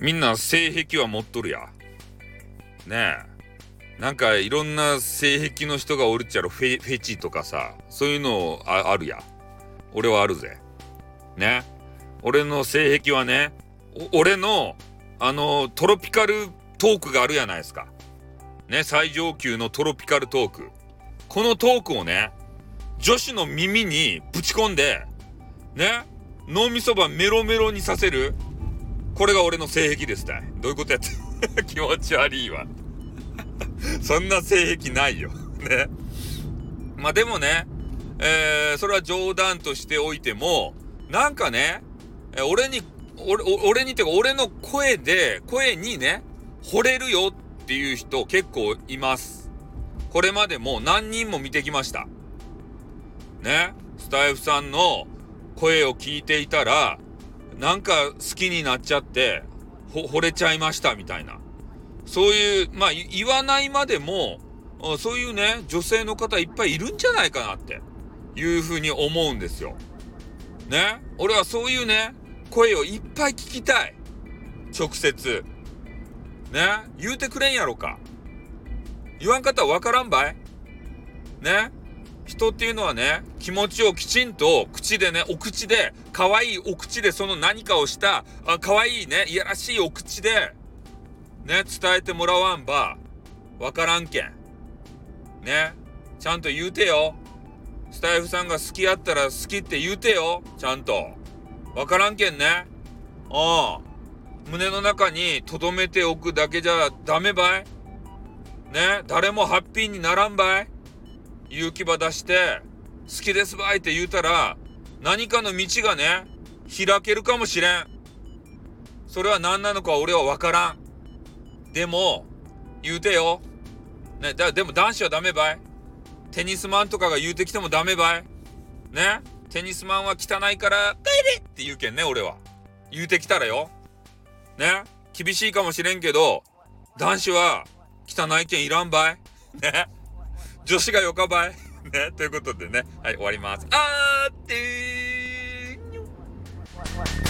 みんな性癖は持っとるや。ねえ。なんかいろんな性癖の人がおるっちゃろ。フェフェチとかさ。そういうのああるや。俺はあるぜ。ね。俺の性癖はね俺のあのトロピカルトークがあるやないですか。ね最上級のトロピカルトーク。このトークをね女子の耳にぶち込んでね脳みそばメロメロにさせる。これが俺の性癖ですたい。どういうことやって。気持ち悪いわ。そんな性癖ないよ。ね。まあでもねえー、それは冗談としておいてもなんかね俺に俺俺にっていうか俺の声で声にね惚れるよっていう人結構います。これまでも何人も見てきました。ね。スタイフさんの声を聞いていたらなんか好きになっちゃって惚れちゃいましたみたいな。そういうまあ言わないまでもそういうね女性の方いっぱいいるんじゃないかなっていうふうに思うんですよ。ね？俺はそういうね声をいっぱい聞きたい。直接。ね？言うてくれんやろか。言わんかったらわからんばい。ね？人っていうのはね気持ちをきちんと口でねお口で可愛いお口でその何かをしたあ可愛いねいやらしいお口でね伝えてもらわんばわからんけん。ねちゃんと言うてよ。スタイフさんが好きやったら好きって言うてよ。ちゃんと。わからんけんね。ああ。胸の中に留めておくだけじゃダメばい。ね誰もハッピーにならんばい。勇気場出して好きですばいって言うたら何かの道がね開けるかもしれん。それは何なのか俺は分からん。でも言うてよ。ねだでも男子はダメばい。テニスマンとかが言うてきてもダメばい。ねテニスマンは汚いから帰れって言うけんね俺は。言うてきたらよ。ね厳しいかもしれんけど男子は汚いけんいらんばい。ね。女子がよかばい。ね、ということでね、はい、終わります。あーってー